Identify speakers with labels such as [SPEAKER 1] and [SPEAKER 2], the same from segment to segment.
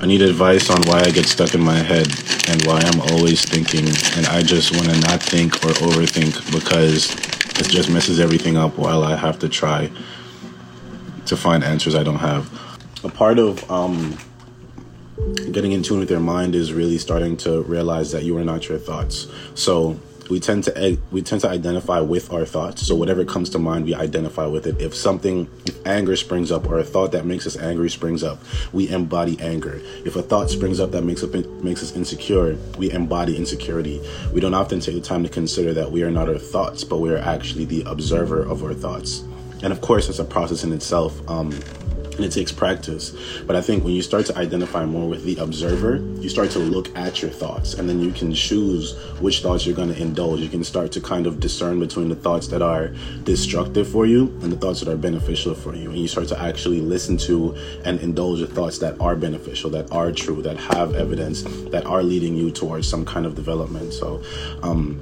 [SPEAKER 1] I need advice on why I get stuck in my head and why I'm always thinking and I just want to not think or overthink because it just messes everything up while I have to try to find answers I don't have. A part of um, getting in tune with your mind is really starting to realize that you are not your thoughts. So we tend to we tend to identify with our thoughts. So whatever comes to mind, we identify with it. If something, if anger springs up, or a thought that makes us angry springs up, we embody anger. If a thought springs up that makes up makes us insecure, we embody insecurity. We don't often take the time to consider that we are not our thoughts, but we are actually the observer of our thoughts. And of course, it's a process in itself. Um, it takes practice. But I think when you start to identify more with the observer, you start to look at your thoughts and then you can choose which thoughts you're going to indulge. You can start to kind of discern between the thoughts that are destructive for you and the thoughts that are beneficial for you. And you start to actually listen to and indulge the thoughts that are beneficial, that are true, that have evidence, that are leading you towards some kind of development. So, um,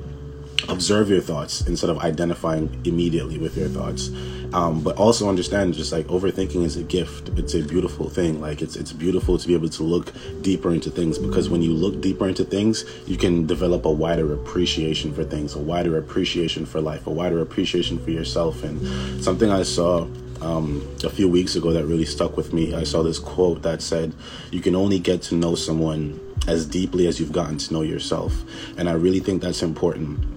[SPEAKER 1] observe your thoughts instead of identifying immediately with your thoughts. Um, but also understand just like overthinking is a gift. It's a beautiful thing. Like it's it's beautiful to be able to look deeper into things because when you look deeper into things you can develop a wider appreciation for things a wider appreciation for life a wider appreciation for yourself. And something i saw um, a few weeks ago that really stuck with me i saw this quote that said you can only get to know someone as deeply as you've gotten to know yourself. And i really think that's important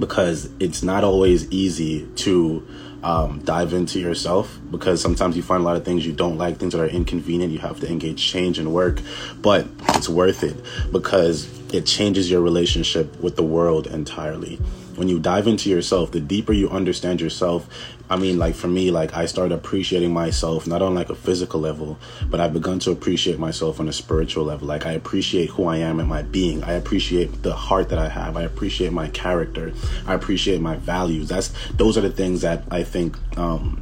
[SPEAKER 1] because it's not always easy to um, dive into yourself because sometimes you find a lot of things you don't like, things that are inconvenient. You have to engage change and work, but it's worth it because it changes your relationship with the world entirely when you dive into yourself, the deeper you understand yourself, I mean, like for me, like I started appreciating myself not on like a physical level, but I've begun to appreciate myself on a spiritual level. Like I appreciate who I am and my being. I appreciate the heart that I have. I appreciate my character. I appreciate my values. That's those are the things that I think um,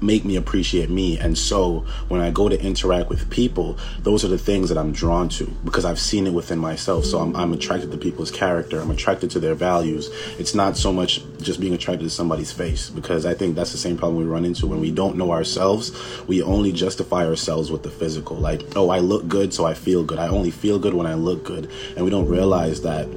[SPEAKER 1] make me appreciate me. And so when I go to interact with people, those are the things that I'm drawn to because I've seen it within myself. So I'm, I'm attracted to people's character. I'm attracted to their values. It's not so much just being attracted to somebody's face because I think that's the same problem we run into when we don't know ourselves. We only justify ourselves with the physical. Like, oh, I look good, so I feel good. I only feel good when I look good. And we don't realize that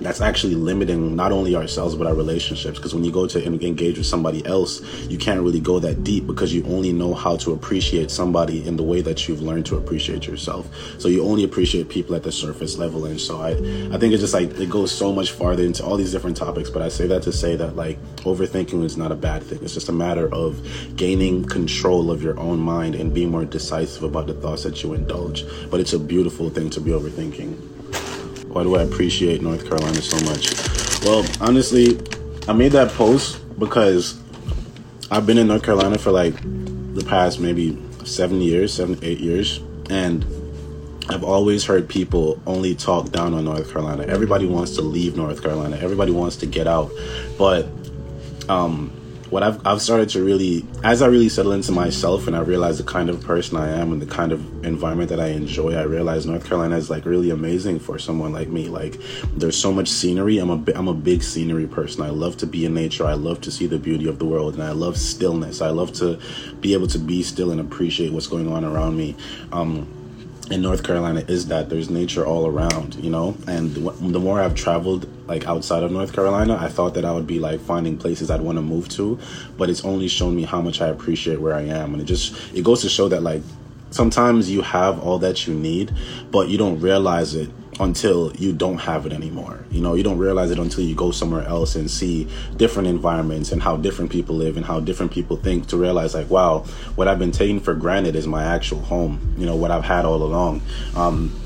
[SPEAKER 1] that's actually limiting not only ourselves but our relationships. Because when you go to engage with somebody else you can't really go that deep because you only know how to appreciate somebody in the way that you've learned to appreciate yourself. So you only appreciate people at the surface level. And so i i think it's just like it goes so much farther into all these different topics. But i say that to say that like overthinking is not a bad thing. It's just a matter of gaining control of your own mind and being more decisive about the thoughts that you indulge. But it's a beautiful thing to be overthinking why do I appreciate North Carolina so much? Well, honestly, I made that post because I've been in North Carolina for like the past maybe seven years, seven, eight years, and I've always heard people only talk down on North Carolina. Everybody wants to leave North Carolina. Everybody wants to get out. But um, what I've, I've started to really, as I really settle into myself and I realize the kind of person I am and the kind of environment that I enjoy, I realize North Carolina is like really amazing for someone like me. Like, there's so much scenery. I'm a, I'm a big scenery person. I love to be in nature. I love to see the beauty of the world and I love stillness. I love to be able to be still and appreciate what's going on around me. Um, in North Carolina is that there's nature all around, you know. And the more I've traveled like outside of North Carolina, I thought that I would be like finding places I'd want to move to, but it's only shown me how much I appreciate where I am, and it just it goes to show that like sometimes you have all that you need, but you don't realize it until you don't have it anymore. You know, you don't realize it until you go somewhere else and see different environments and how different people live and how different people think to realize like, wow, what I've been taking for granted is my actual home. You know, what I've had all along. Um,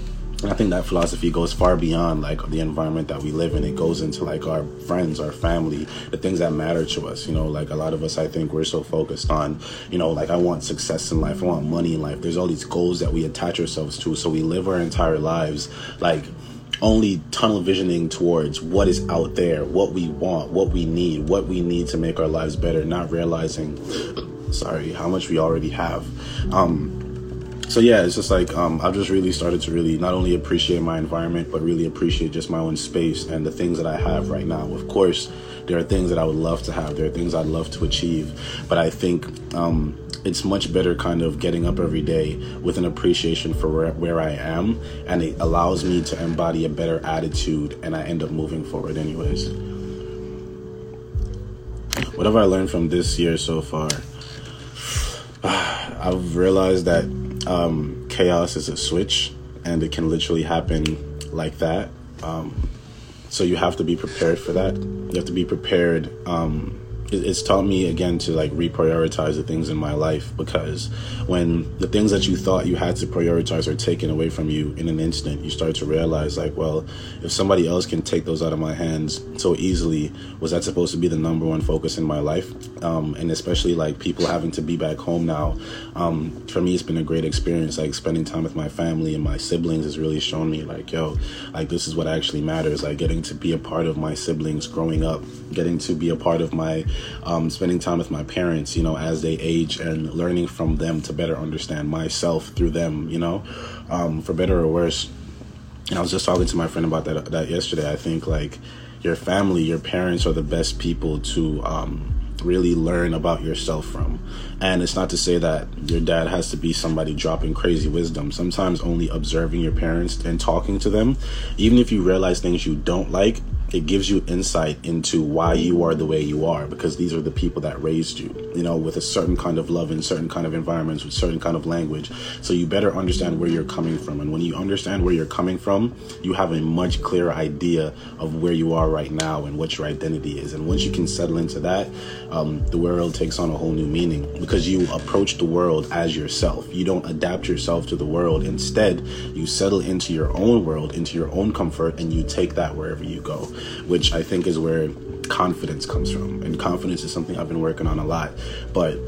[SPEAKER 1] I think that philosophy goes far beyond like the environment that we live in. It goes into like our friends, our family, the things that matter to us. You know, like a lot of us, I think we're so focused on, you know, like I want success in life, I want money in life. There's all these goals that we attach ourselves to. So we live our entire lives like only tunnel visioning towards what is out there, what we want, what we need, what we need to make our lives better, not realizing, sorry, how much we already have. Um, so yeah, it's just like um, I've just really started to really not only appreciate my environment, but really appreciate just my own space and the things that I have right now. Of course, there are things that I would love to have. There are things I'd love to achieve, but I think um, it's much better kind of getting up every day with an appreciation for where, where I am and it allows me to embody a better attitude and I end up moving forward anyways. What have I learned from this year so far? I've realized that um, chaos is a switch and it can literally happen like that. Um, so you have to be prepared for that. You have to be prepared um, it's taught me again to like reprioritize the things in my life because when the things that you thought you had to prioritize are taken away from you in an instant you start to realize like well if somebody else can take those out of my hands so easily was that supposed to be the number one focus in my life? Um, and especially like people having to be back home now um, for me it's been a great experience. Like spending time with my family and my siblings has really shown me like yo like this is what actually matters. Like getting to be a part of my siblings growing up getting to be a part of my um, spending time with my parents, you know, as they age and learning from them to better understand myself through them, you know, um, for better or worse. And I was just talking to my friend about that that yesterday. I think like your family, your parents are the best people to um, really learn about yourself from. And it's not to say that your dad has to be somebody dropping crazy wisdom. Sometimes only observing your parents and talking to them, even if you realize things you don't like, it gives you insight into why you are the way you are because these are the people that raised you you know with a certain kind of love in certain kind of environments with certain kind of language. So you better understand where you're coming from. And when you understand where you're coming from you have a much clearer idea of where you are right now and what your identity is. And once you can settle into that um, the world takes on a whole new meaning because you approach the world as yourself. You don't adapt yourself to the world. Instead you settle into your own world into your own comfort and you take that wherever you go which I think is where confidence comes from. And confidence is something I've been working on a lot. But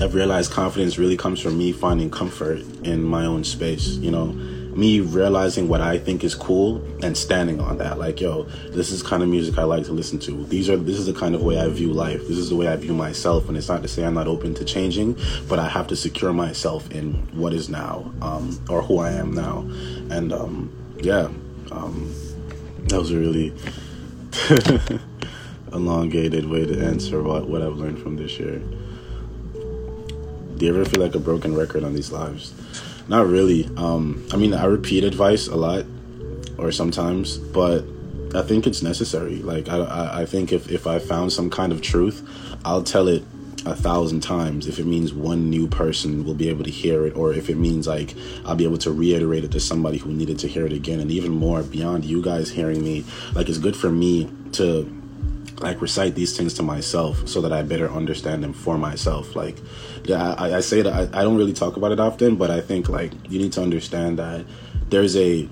[SPEAKER 1] I've realized confidence really comes from me finding comfort in my own space, you know, me realizing what I think is cool and standing on that. Like, yo, this is kind of music I like to listen to. These are this is the kind of way I view life. This is the way I view myself. And it's not to say I'm not open to changing, but I have to secure myself in what is now, um, or who I am now. And um, yeah, um, that was a really elongated way to answer what, what I've learned from this year. Do you ever feel like a broken record on these lives? Not really. Um, I mean, I repeat advice a lot, or sometimes, but I think it's necessary. Like, I, I think if, if I found some kind of truth, I'll tell it a thousand times if it means one new person will be able to hear it or if it means like I'll be able to reiterate it to somebody who needed to hear it again and even more beyond you guys hearing me. Like it's good for me to like recite these things to myself so that I better understand them for myself. Like yeah I, I say that I, I don't really talk about it often but I think like you need to understand that there's a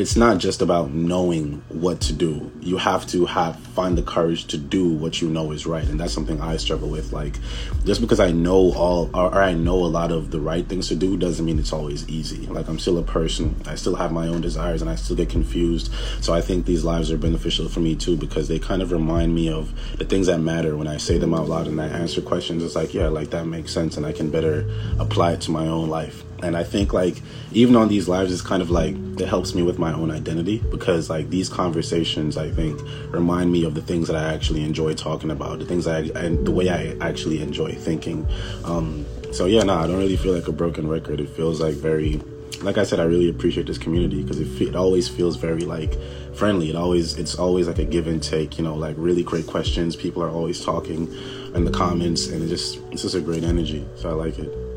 [SPEAKER 1] it's not just about knowing what to do. You have to have find the courage to do what you know is right, and that's something I struggle with. Like, just because I know all or, or I know a lot of the right things to do doesn't mean it's always easy. Like, I'm still a person. I still have my own desires, and I still get confused. So I think these lives are beneficial for me too because they kind of remind me of the things that matter when I say them out loud and I answer questions. It's like, yeah, like that makes sense, and I can better apply it to my own life and i think like even on these lives it's kind of like it helps me with my own identity because like these conversations i think remind me of the things that i actually enjoy talking about the things i and the way i actually enjoy thinking. Um so yeah no nah, i don't really feel like a broken record. It feels like very like i said i really appreciate this community because it, it always feels very like friendly. It always it's always like a give and take you know like really great questions. People are always talking in the comments and it just it's just a great energy. So i like it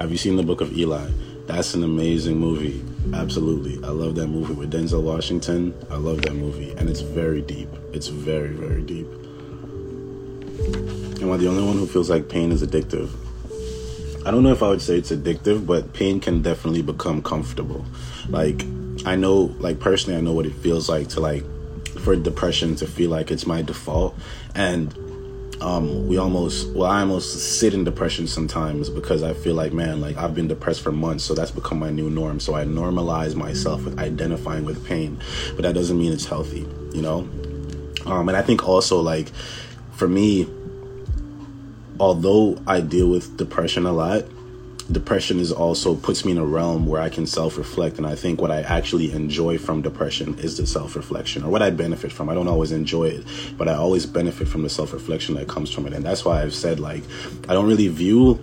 [SPEAKER 1] have you seen the Book of Eli? That's an amazing movie. Absolutely. I love that movie with Denzel Washington. I love that movie. And it's very deep. It's very, very deep. Am I the only one who feels like pain is addictive? I don't know if I would say it's addictive, but pain can definitely become comfortable. Like, I know, like, personally, I know what it feels like to, like, for depression to feel like it's my default. And um, we almost well i almost sit in depression sometimes because i feel like man like i've been depressed for months so that's become my new norm. So i normalize myself with identifying with pain but that doesn't mean it's healthy you know? Um, and i think also like for me although i deal with depression a lot depression is also puts me in a realm where I can self reflect. And I think what I actually enjoy from depression is the self reflection, or what I benefit from. I don't always enjoy it, but I always benefit from the self reflection that comes from it. And that's why I've said, like, I don't really view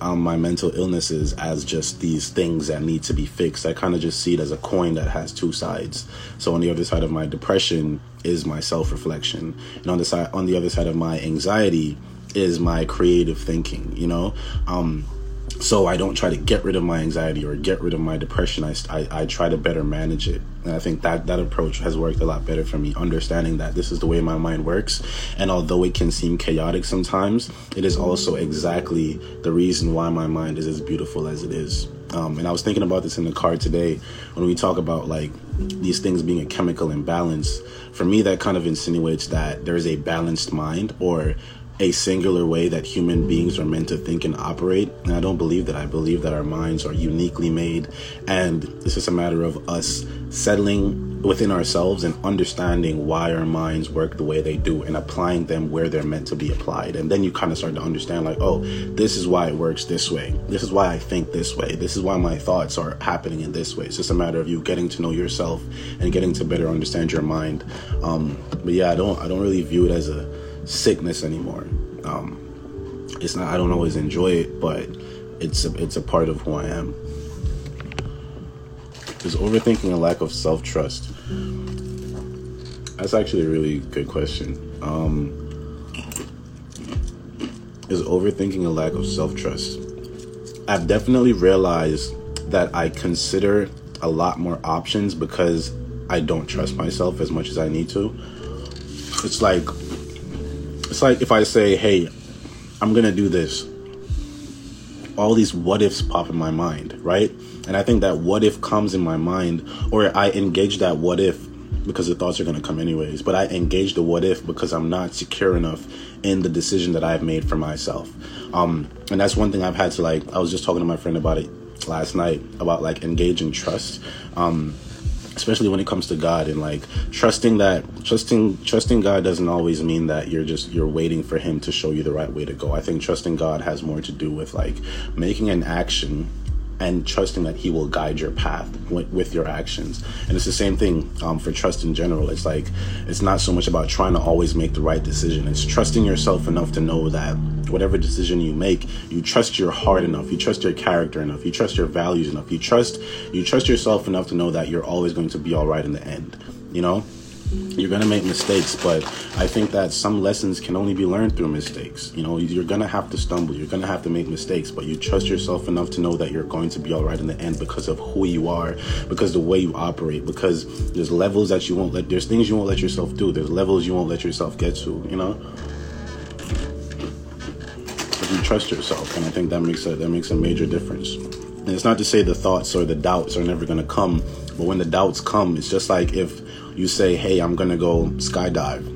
[SPEAKER 1] um, my mental illnesses as just these things that need to be fixed. I kind of just see it as a coin that has two sides. So on the other side of my depression is my self reflection, and on the side on the other side of my anxiety is my creative thinking. You know. Um, so I don't try to get rid of my anxiety or get rid of my depression. I, I, I, try to better manage it. And I think that that approach has worked a lot better for me, understanding that this is the way my mind works. And although it can seem chaotic sometimes, it is also exactly the reason why my mind is as beautiful as it is. Um, and I was thinking about this in the car today when we talk about like these things being a chemical imbalance. For me, that kind of insinuates that there is a balanced mind or a singular way that human beings are meant to think and operate. And I don't believe that. I believe that our minds are uniquely made. And it's just a matter of us settling within ourselves and understanding why our minds work the way they do and applying them where they're meant to be applied. And then you kind of start to understand, like, oh, this is why it works this way. This is why I think this way. This is why my thoughts are happening in this way. It's just a matter of you getting to know yourself and getting to better understand your mind. Um, but yeah, I don't, I don't really view it as a, sickness anymore. Um, it's not. I don't always enjoy it, but it's a, it's a part of who I am. Is overthinking a lack of self trust? That's actually a really good question. Um, is overthinking a lack of self trust? I've definitely realized that I consider a lot more options because I don't trust myself as much as I need to. It's like it's like if I say, hey, I'm going to do this, all these what ifs pop in my mind, right? And I think that what if comes in my mind, or I engage that what if because the thoughts are going to come anyways, but I engage the what if because I'm not secure enough in the decision that I've made for myself. Um, and that's one thing I've had to like, I was just talking to my friend about it last night about like engaging trust. Um, especially when it comes to God and like trusting that trusting trusting God doesn't always mean that you're just you're waiting for him to show you the right way to go. I think trusting God has more to do with like making an action and trusting that he will guide your path with, your actions. And it's the same thing um, for trust in general. It's like it's not so much about trying to always make the right decision. It's trusting yourself enough to know that whatever decision you make you trust your heart enough you trust your character enough you trust your values enough. You trust you trust yourself enough to know that you're always going to be all right in the end you know you're going to make mistakes but i think that some lessons can only be learned through mistakes. You know you're going to have to stumble you're going to have to make mistakes but you trust yourself enough to know that you're going to be all right in the end because of who you are because the way you operate because there's levels that you won't let there's things you won't let yourself do there's levels you won't let yourself get to you know? If you trust yourself and i think that makes a that makes a major difference. And it's not to say the thoughts or the doubts are never going to come but when the doubts come it's just like if you say, hey, I'm to go skydive,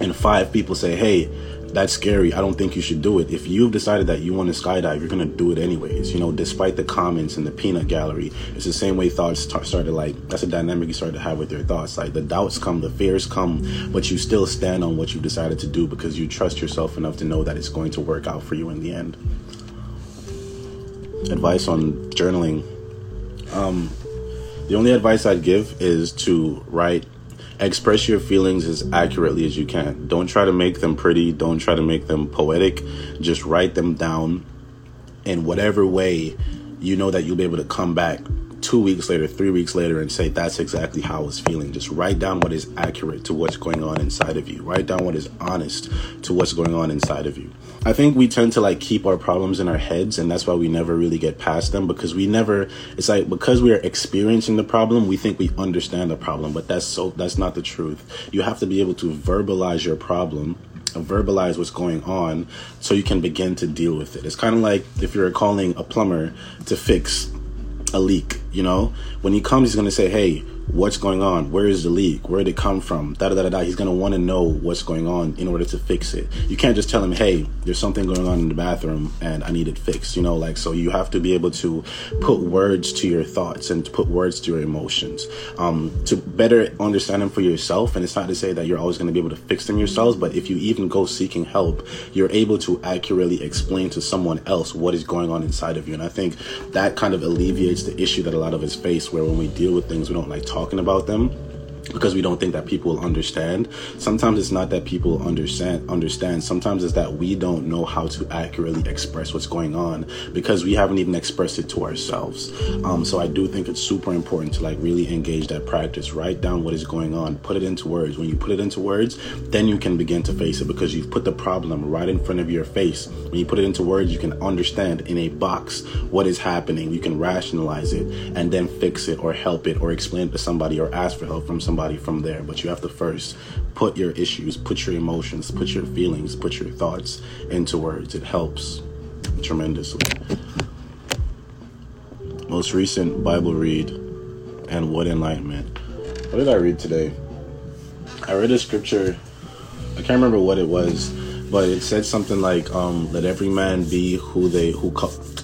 [SPEAKER 1] and five people say, hey, that's scary. I don't think you should do it. If you've decided that you want to skydive, you're to do it anyways. You know, despite the comments in the peanut gallery, it's the same way thoughts started like, that's a dynamic you start to have with your thoughts. Like the doubts come, the fears come, but you still stand on what you've decided to do because you trust yourself enough to know that it's going to work out for you in the end. Advice on journaling. Um, the only advice I'd give is to write, express your feelings as accurately as you can. Don't try to make them pretty, don't try to make them poetic. Just write them down in whatever way you know that you'll be able to come back two weeks later, three weeks later, and say, That's exactly how I was feeling. Just write down what is accurate to what's going on inside of you. Write down what is honest to what's going on inside of you. I think we tend to like keep our problems in our heads, and that's why we never really get past them because we never, it's like because we are experiencing the problem, we think we understand the problem, but that's so, that's not the truth. You have to be able to verbalize your problem verbalize what's going on so you can begin to deal with it. It's kind of like if you're calling a plumber to fix a leak, you know? When he comes, he's to say, hey, what's going on? Where is the leak? Where did it come from? Da da da da. He's gonna want to know what's going on in order to fix it. You can't just tell him, "Hey, there's something going on in the bathroom and I need it fixed." You know, like so. You have to be able to put words to your thoughts and to put words to your emotions um, to better understand them for yourself. And it's not to say that you're always going to be able to fix them yourselves, but if you even go seeking help, you're able to accurately explain to someone else what is going on inside of you. And I think that kind of alleviates the issue that a lot of us face, where when we deal with things, we don't like talking about them because we don't think that people understand. Sometimes it's not that people understand understand. Sometimes it's that we don't know how to accurately express what's going on because we haven't even expressed it to ourselves. Um, so I do think it's super important to like really engage that practice. Write down what is going on. Put it into words. When you put it into words, then you can begin to face it because you've put the problem right in front of your face. When you put it into words, you can understand in a box what is happening. You can rationalize it and then fix it or help it or explain it to somebody or ask for help from somebody somebody from there, but you have to first put your issues, put your emotions, put your feelings, put your thoughts into words. It helps tremendously. Most recent Bible read and what enlightenment. What did I read today? I read a scripture. I can't remember what it was, but it said something like, um, "Let every man be who they who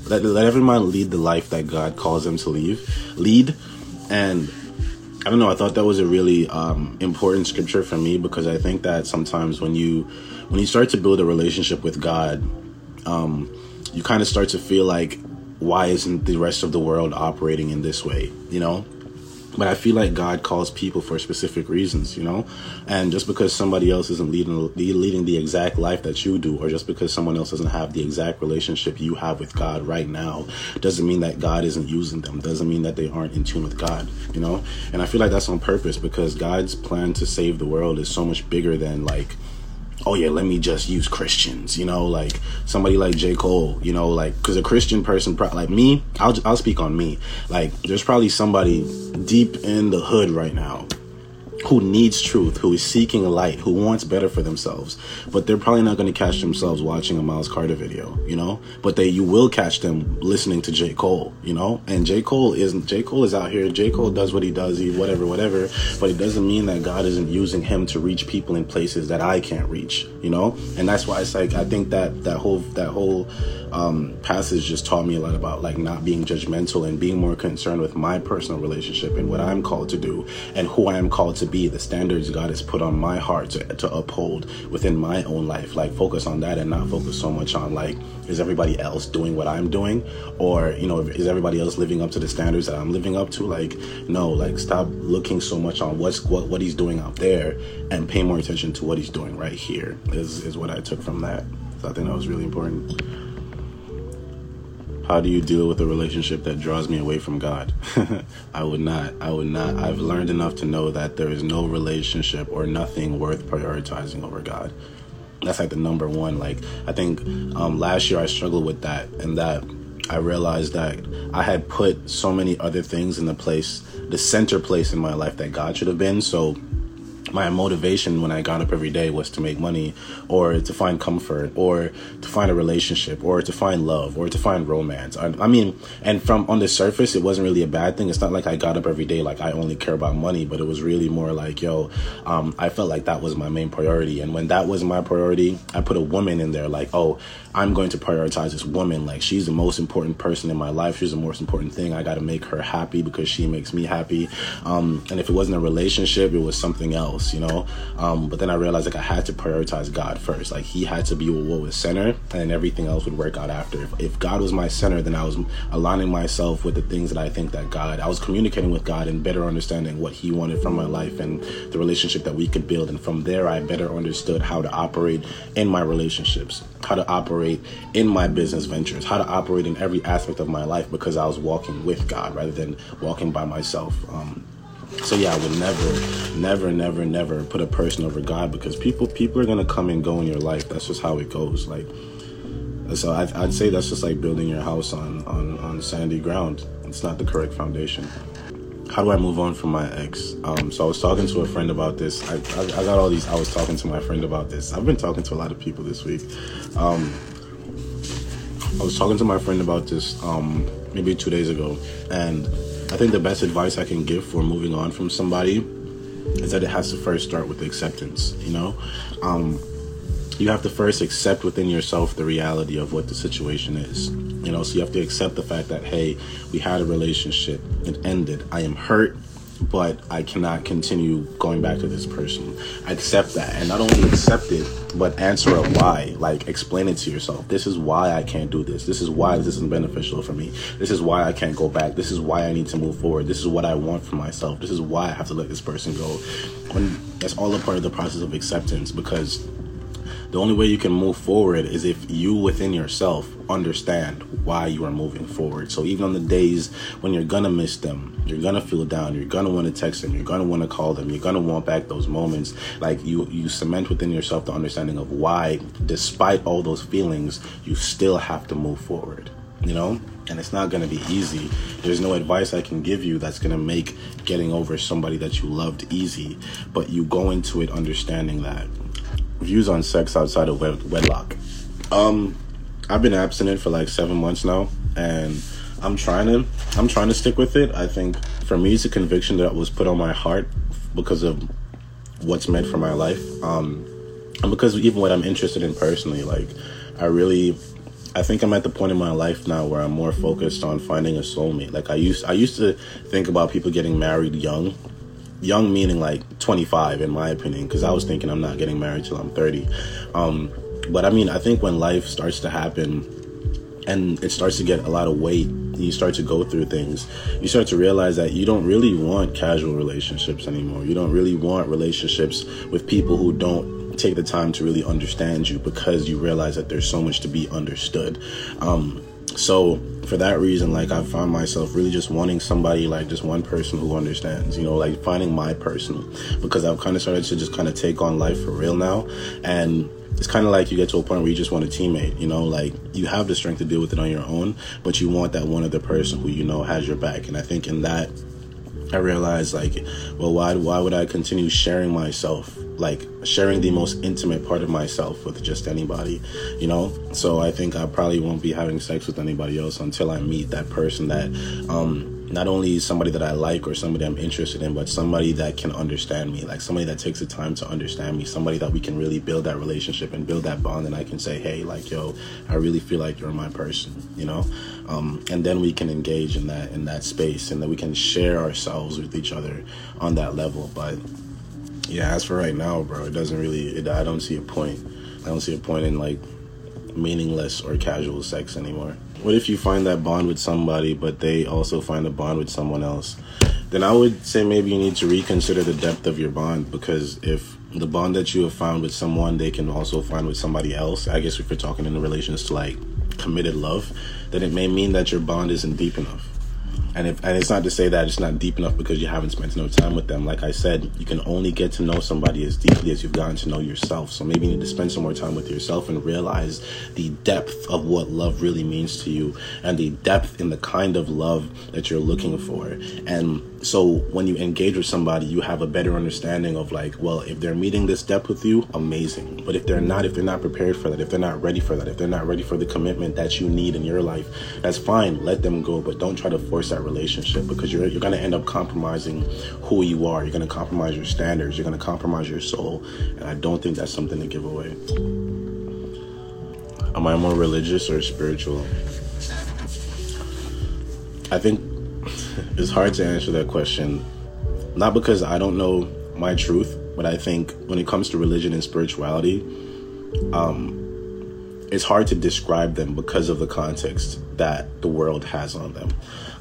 [SPEAKER 1] let, let every man lead the life that God calls them to leave, lead." And I don't know. I thought that was a really um, important scripture for me because I think that sometimes when you when you start to build a relationship with God, um, you kind of start to feel like, why isn't the rest of the world operating in this way? You know, but I feel like God calls people for specific reasons, you know. And just because somebody else isn't leading leading the exact life that you do, or just because someone else doesn't have the exact relationship you have with God right now, doesn't mean that God isn't using them. Doesn't mean that they aren't in tune with God, you know. And I feel like that's on purpose because God's plan to save the world is so much bigger than like oh yeah, let me just use Christians, you know, like somebody like J. Cole, you know, like, cause a Christian person, like me, I'll, I'll speak on me. Like, there's probably somebody deep in the hood right now who needs truth, who is seeking light, who wants better for themselves. But they're probably not going to catch themselves watching a Miles Carter video, you know. But they, you will catch them listening to J Cole, you know. And J Cole isn't J Cole is out here. J Cole does what he does, he whatever, whatever. But it doesn't mean that God isn't using him to reach people in places that I can't reach, you know. And that's why it's like I think that that whole that whole um, passage just taught me a lot about like not being judgmental and being more concerned with my personal relationship and what I'm called to do and who I am called to be, the standards God has put on my heart to, to uphold within my own life. Like focus on that and not focus so much on like, is everybody else doing what I'm doing? Or, you know, is everybody else living up to the standards that I'm living up to? Like, no, like stop looking so much on what's what, what he's doing out there and pay more attention to what he's doing right here is, is what I took from that. So I think that was really important. How do you deal with a relationship that draws me away from God? I would not. I would not. I've learned enough to know that there is no relationship or nothing worth prioritizing over God. That's like the number one. Like, I think um, last year I struggled with that, and that I realized that I had put so many other things in the place, the center place in my life that God should have been. So, my motivation when I got up every day was to make money or to find comfort or to find a relationship or to find love or to find romance. I, I, mean, and from on the surface, it wasn't really a bad thing. It's not like I got up every day like I only care about money, but it was really more like, yo, um, I felt like that was my main priority. And when that was my priority, I put a woman in there like, oh, I'm going to prioritize this woman. Like she's the most important person in my life. She's the most important thing. I got to make her happy because she makes me happy. Um, and if it wasn't a relationship, it was something else, you know. Um, but then I realized like I had to prioritize God first. Like He had to be what was center, and everything else would work out after. If, if God was my center, then I was aligning myself with the things that I think that God. I was communicating with God and better understanding what He wanted from my life and the relationship that we could build. And from there, I better understood how to operate in my relationships, how to operate in my business ventures, how to operate in every aspect of my life because I was walking with God rather than walking by myself. Um, so yeah, I would never, never, never, never put a person over God because people people are gonna come and go in your life. That's just how it goes. Like, so I'd, I'd say that's just like building your house on on on sandy ground. It's not the correct foundation how do I move on from my ex? Um, so I was talking to a friend about this. I, I, I, got all these. I was talking to my friend about this. I've been talking to a lot of people this week. Um, I was talking to my friend about this um, maybe two days ago, and I think the best advice I can give for moving on from somebody is that it has to first start with acceptance, you know? Um, you have to first accept within yourself the reality of what the situation is. You know, so you have to accept the fact that, hey, we had a relationship, it ended, I am hurt, but I cannot continue going back to this person. I accept that. And not only accept it, but answer a why. Like, explain it to yourself. This is why I can't do this. This is why this isn't beneficial for me. This is why I can't go back. This is why I need to move forward. This is what I want for myself. This is why I have to let this person go. That's all a part of the process of acceptance because the only way you can move forward is if you within yourself understand why you are moving forward. So even on the days when you're gonna miss them, you're gonna feel down, you're gonna want to text them, you're gonna want to call them, you're gonna want back those moments. Like you, you cement within yourself the understanding of why, despite all those feelings, you still have to move forward. You know, and it's not gonna be easy. There's no advice I can give you that's gonna make getting over somebody that you loved easy, but you go into it understanding that views on sex outside of wed- wedlock. Um, I've been abstinent for like seven months now, and I'm trying to I'm trying to stick with it. I think for me, it's a conviction that was put on my heart because of what's meant for my life, um, and because even what I'm interested in personally. Like, I really. I think I'm at the point in my life now where I'm more focused on finding a soulmate. Like I used I used to think about people getting married young young meaning like 25 in my opinion because i was thinking i'm not getting married till i'm 30 um, but i mean i think when life starts to happen and it starts to get a lot of weight you start to go through things you start to realize that you don't really want casual relationships anymore. You don't really want relationships with people who don't take the time to really understand you because you realize that there's so much to be understood. Um, so for that reason like i found myself really just wanting somebody like just one person who understands you know like finding my person. Because i've kind of started to just kind of take on life for real now. And it's kind of like you get to a point where you just want a teammate you know? Like you have the strength to deal with it on your own but you want that one other person who you know has your back. And i think in that I realized like, well, why why would I continue sharing myself, like sharing the most intimate part of myself with just anybody, you know? So I think I probably won't be having sex with anybody else until I meet that person that um not only somebody that I like or somebody I'm interested in, but somebody that can understand me, like somebody that takes the time to understand me, somebody that we can really build that relationship and build that bond. And I can say, hey, like, yo, I really feel like you're my person, you know? Um, and then we can engage in that in that space, and that we can share ourselves with each other on that level. But yeah, as for right now, bro, it doesn't really. It, I don't see a point. I don't see a point in like meaningless or casual sex anymore. What if you find that bond with somebody, but they also find a bond with someone else? Then I would say maybe you need to reconsider the depth of your bond because if the bond that you have found with someone, they can also find with somebody else. I guess if you're talking in the relations to like committed love, then it may mean that your bond isn't deep enough. And if and it's not to say that it's not deep enough because you haven't spent enough time with them. Like I said, you can only get to know somebody as deeply as you've gotten to know yourself. So maybe you need to spend some more time with yourself and realize the depth of what love really means to you and the depth in the kind of love that you're looking for. And so when you engage with somebody, you have a better understanding of like, well, if they're meeting this depth with you, amazing. But if they're not, if they're not prepared for that, if they're not ready for that, if they're not ready for the commitment that you need in your life, that's fine. Let them go, but don't try to force that relationship because you're you're gonna end up compromising who you are. You're gonna compromise your standards. You're gonna compromise your soul, and I don't think that's something to give away. Am I more religious or spiritual? I think it's hard to answer that question. Not because I don't know my truth, but I think when it comes to religion and spirituality, um, it's hard to describe them because of the context that the world has on them.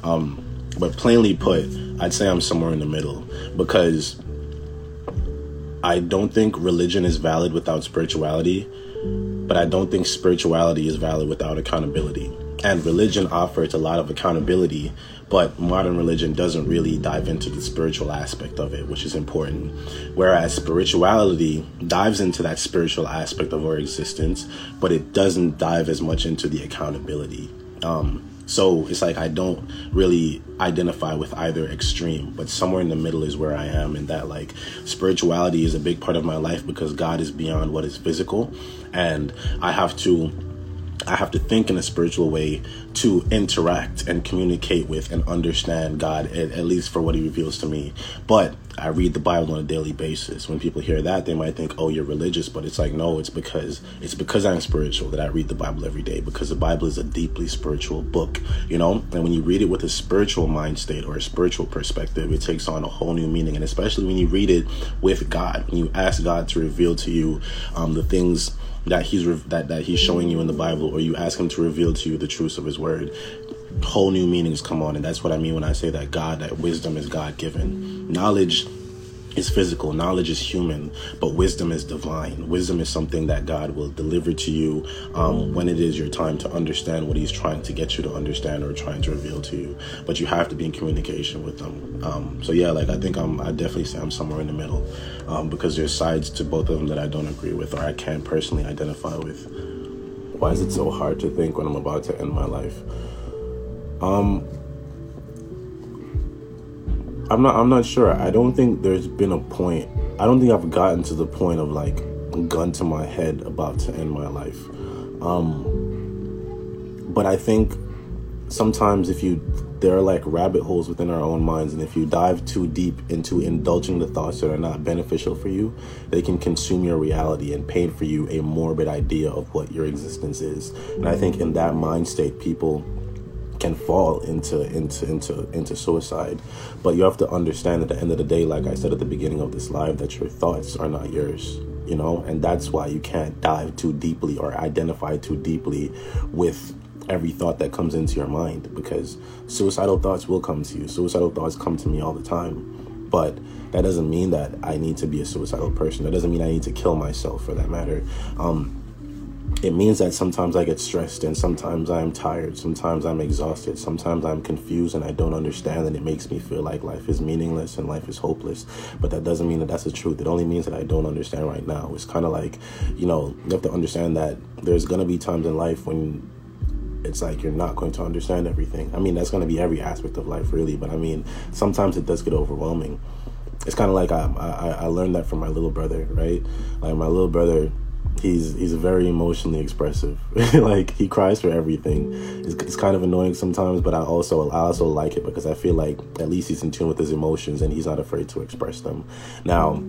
[SPEAKER 1] Um, but plainly put, I'd say I'm somewhere in the middle because I don't think religion is valid without spirituality, but I don't think spirituality is valid without accountability. And religion offers a lot of accountability, but modern religion doesn't really dive into the spiritual aspect of it, which is important. Whereas spirituality dives into that spiritual aspect of our existence, but it doesn't dive as much into the accountability. Um, so it's like I don't really identify with either extreme, but somewhere in the middle is where I am. And that like spirituality is a big part of my life because God is beyond what is physical, and I have to I have to think in a spiritual way to interact and communicate with and understand God, at, at, least for what He reveals to me. But I read the Bible on a daily basis. When people hear that, they might think, "Oh, you're religious," but it's like, no, it's because it's because I'm spiritual that I read the Bible every day. Because the Bible is a deeply spiritual book, you know. And when you read it with a spiritual mind state or a spiritual perspective, it takes on a whole new meaning. And especially when you read it with God, when you ask God to reveal to you um, the things that he's that that he's showing you in the Bible, or you ask him to reveal to you the truths of his word, whole new meanings come on, and that's what I mean when I say that God, that wisdom is God given. Knowledge is physical, knowledge is human, but wisdom is divine. Wisdom is something that God will deliver to you um, when it is your time to understand what He's trying to get you to understand or trying to reveal to you. But you have to be in communication with them. Um, so yeah, like I think I'm, I definitely say I'm somewhere in the middle um, because there's sides to both of them that I don't agree with or I can't personally identify with. Why is it so hard to think when I'm about to end my life? Um, I'm not. I'm not sure. I don't think there's been a point. I don't think I've gotten to the point of like gun to my head about to end my life. Um, but I think sometimes if you there are like rabbit holes within our own minds and if you dive too deep into indulging the thoughts that are not beneficial for you they can consume your reality and paint for you a morbid idea of what your existence is and i think in that mind state people can fall into into into into suicide. But you have to understand at the end of the day like i said at the beginning of this live that your thoughts are not yours you know? And that's why you can't dive too deeply or identify too deeply with every thought that comes into your mind because suicidal thoughts will come to you. Suicidal thoughts come to me all the time. But that doesn't mean that i need to be a suicidal person. That doesn't mean i need to kill myself for that matter. Um, it means that sometimes I get stressed and sometimes I'm tired, sometimes I'm exhausted, sometimes I'm confused and I don't understand, and it makes me feel like life is meaningless and life is hopeless. But that doesn't mean that that's the truth. It only means that I don't understand right now. It's kind of like, you know, you have to understand that there's going to be times in life when it's like you're not going to understand everything. I mean, that's going to be every aspect of life, really, but I mean, sometimes it does get overwhelming. It's kind of like I, I, I learned that from my little brother, right? Like, my little brother he's he's very emotionally expressive. like he cries for everything. It's, it's, kind of annoying sometimes, but I also I also like it because I feel like at least he's in tune with his emotions and he's not afraid to express them. Now,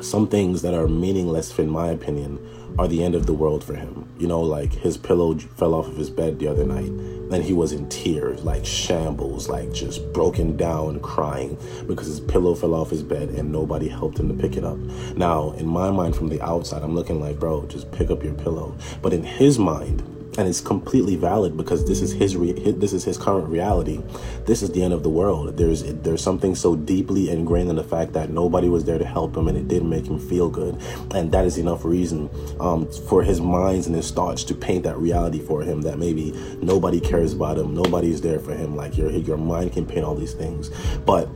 [SPEAKER 1] some things that are meaningless, in my opinion, are the end of the world for him. You know, like his pillow fell off of his bed the other night. Then he was in tears, like shambles, like just broken down, crying because his pillow fell off his bed and nobody helped him to pick it up. Now, in my mind, from the outside, I'm looking like, bro, just pick up your pillow. But in his mind, and it's completely valid because this is his, re- this is his current reality. This is the end of the world. There's there's something so deeply ingrained in the fact that nobody was there to help him, and it didn't make him feel good, and that is enough reason um, for his minds and his thoughts to paint that reality for him. That maybe nobody cares about him, nobody's there for him. Like your your mind can paint all these things, but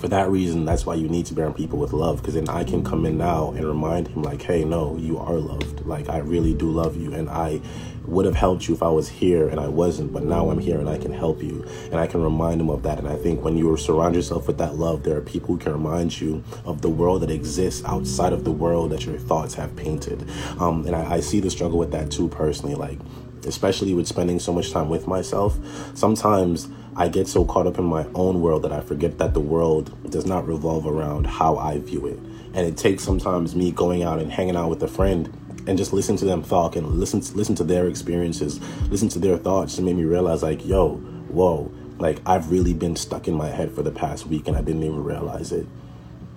[SPEAKER 1] for that reason, that's why you need to bear people with love. Because then I can come in now and remind him, like, hey, no, you are loved. Like, I really do love you. And I would have helped you if I was here and I wasn't. But now I'm here and I can help you. And I can remind him of that. And I think when you surround yourself with that love, there are people who can remind you of the world that exists outside of the world that your thoughts have painted. Um, and I, I see the struggle with that too, personally. Like, especially with spending so much time with myself, sometimes I get so caught up in my own world that I forget that the world does not revolve around how I view it. And it takes sometimes me going out and hanging out with a friend and just listen to them talk and listen to, listen to their experiences, listen to their thoughts to make me realize like, yo, whoa, like I've really been stuck in my head for the past week and I didn't even realize it.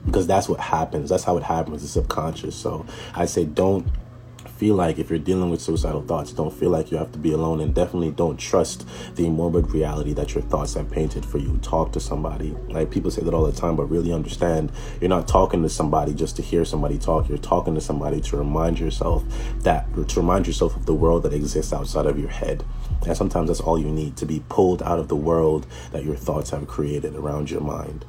[SPEAKER 1] Because that's what happens. That's how it happens. It's subconscious. So I say don't feel like if you're dealing with suicidal thoughts, don't feel like you have to be alone and definitely don't trust the morbid reality that your thoughts have painted for you. Talk to somebody. Like people say that all the time, but really understand you're not talking to somebody just to hear somebody talk. You're talking to somebody to remind yourself that, to remind yourself of the world that exists outside of your head. And sometimes that's all you need to be pulled out of the world that your thoughts have created around your mind.